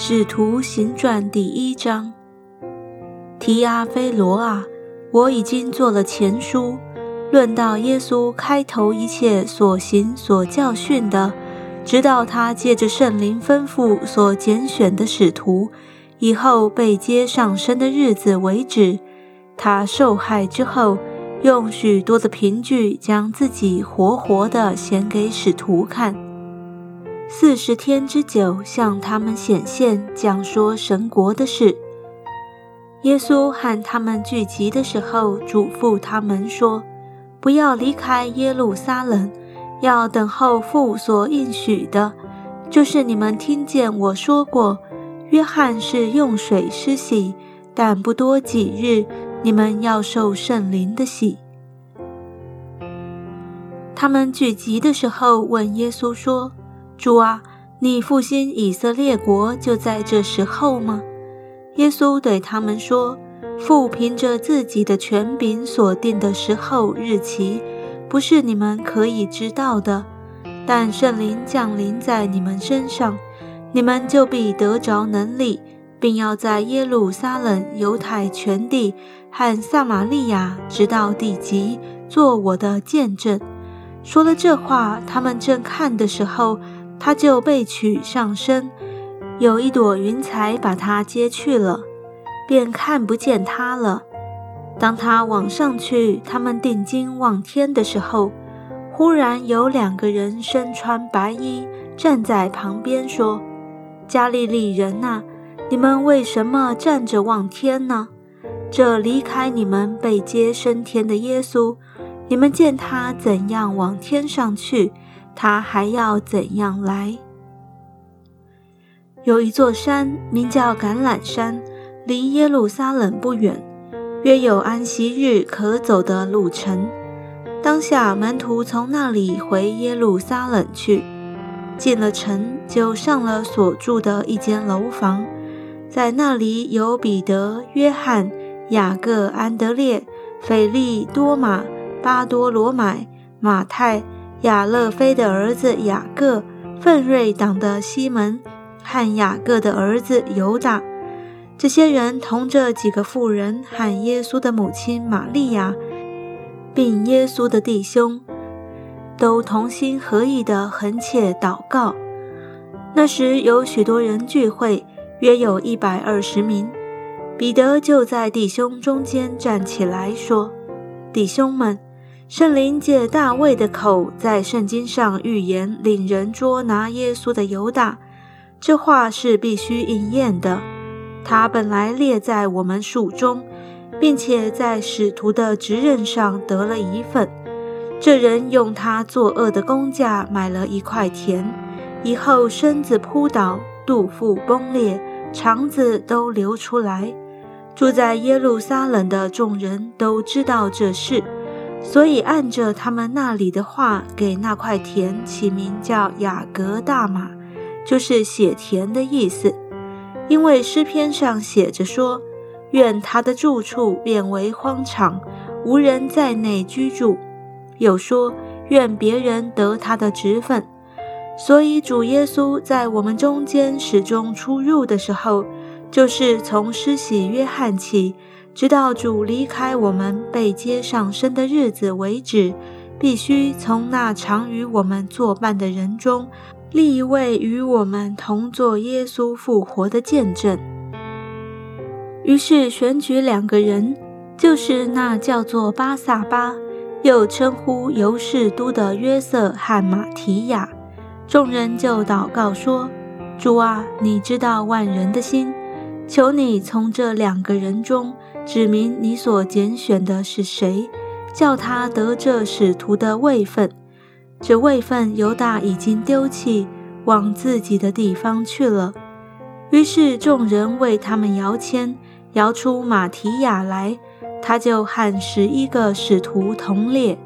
使徒行传第一章，提阿非罗啊，我已经做了前书，论到耶稣开头一切所行所教训的，直到他借着圣灵吩咐所拣选的使徒，以后被接上升的日子为止。他受害之后，用许多的凭据将自己活活的显给使徒看。四十天之久，向他们显现，讲说神国的事。耶稣和他们聚集的时候，嘱咐他们说：“不要离开耶路撒冷，要等候父所应许的，就是你们听见我说过，约翰是用水施洗，但不多几日，你们要受圣灵的洗。”他们聚集的时候，问耶稣说。主啊，你复兴以色列国就在这时候吗？耶稣对他们说：“父凭着自己的权柄所定的时候日期，不是你们可以知道的。但圣灵降临在你们身上，你们就必得着能力，并要在耶路撒冷、犹太全地和撒玛利亚直到地极，做我的见证。”说了这话，他们正看的时候。他就被取上身，有一朵云彩把他接去了，便看不见他了。当他往上去，他们定睛望天的时候，忽然有两个人身穿白衣站在旁边，说：“加利利人呐，你们为什么站着望天呢？这离开你们被接升天的耶稣，你们见他怎样往天上去？”他还要怎样来？有一座山名叫橄榄山，离耶路撒冷不远，约有安息日可走的路程。当下门徒从那里回耶路撒冷去，进了城，就上了所住的一间楼房，在那里有彼得、约翰、雅各、安德烈、腓利、多马、巴多罗买、马太。亚勒菲的儿子雅各、奋锐党的西门和雅各的儿子犹大，这些人同这几个妇人和耶稣的母亲玛利亚，并耶稣的弟兄，都同心合意地横切祷告。那时有许多人聚会，约有一百二十名。彼得就在弟兄中间站起来说：“弟兄们。”圣灵借大卫的口在圣经上预言领人捉拿耶稣的犹大，这话是必须应验的。他本来列在我们数中，并且在使徒的职任上得了一份。这人用他作恶的工价买了一块田，以后身子扑倒，肚腹崩裂，肠子都流出来。住在耶路撒冷的众人都知道这事。所以按着他们那里的话，给那块田起名叫雅各大马，就是写田的意思。因为诗篇上写着说：“愿他的住处变为荒场，无人在内居住。”又说：“愿别人得他的职分。”所以主耶稣在我们中间始终出入的时候，就是从施洗约翰起。直到主离开我们被接上升的日子为止，必须从那常与我们作伴的人中立一位与我们同作耶稣复活的见证。于是选举两个人，就是那叫做巴萨巴，又称呼尤士都的约瑟和马提亚。众人就祷告说：“主啊，你知道万人的心，求你从这两个人中。”指明你所拣选的是谁，叫他得这使徒的位分。这位分犹大已经丢弃，往自己的地方去了。于是众人为他们摇签，摇出马提亚来，他就和十一个使徒同列。